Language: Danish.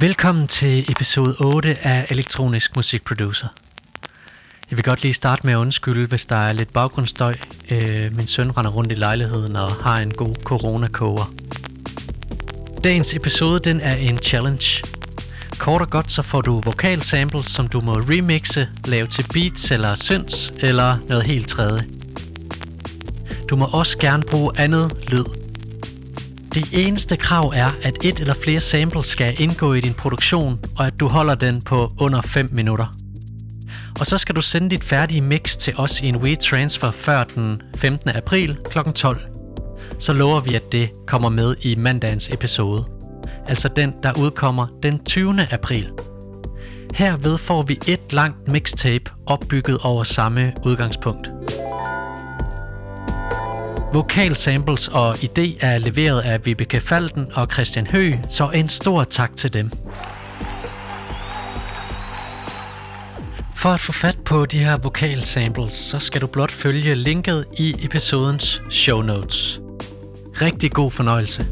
Velkommen til episode 8 af Elektronisk Musik Producer. Jeg vil godt lige starte med at undskylde, hvis der er lidt baggrundsstøj. Øh, min søn render rundt i lejligheden og har en god corona-koger. Dagens episode den er en challenge. Kort og godt så får du vokalsamples, som du må remixe, lave til beats eller synths eller noget helt tredje. Du må også gerne bruge andet lyd. De eneste krav er, at et eller flere samples skal indgå i din produktion, og at du holder den på under 5 minutter. Og så skal du sende dit færdige mix til os i en WeTransfer før den 15. april kl. 12. Så lover vi, at det kommer med i mandagens episode. Altså den, der udkommer den 20. april. Herved får vi et langt mixtape opbygget over samme udgangspunkt. Vokalsamples og idé er leveret af Vibeke Falden og Christian Høgh, så en stor tak til dem. For at få fat på de her vokalsamples, så skal du blot følge linket i episodens show notes. Rigtig god fornøjelse.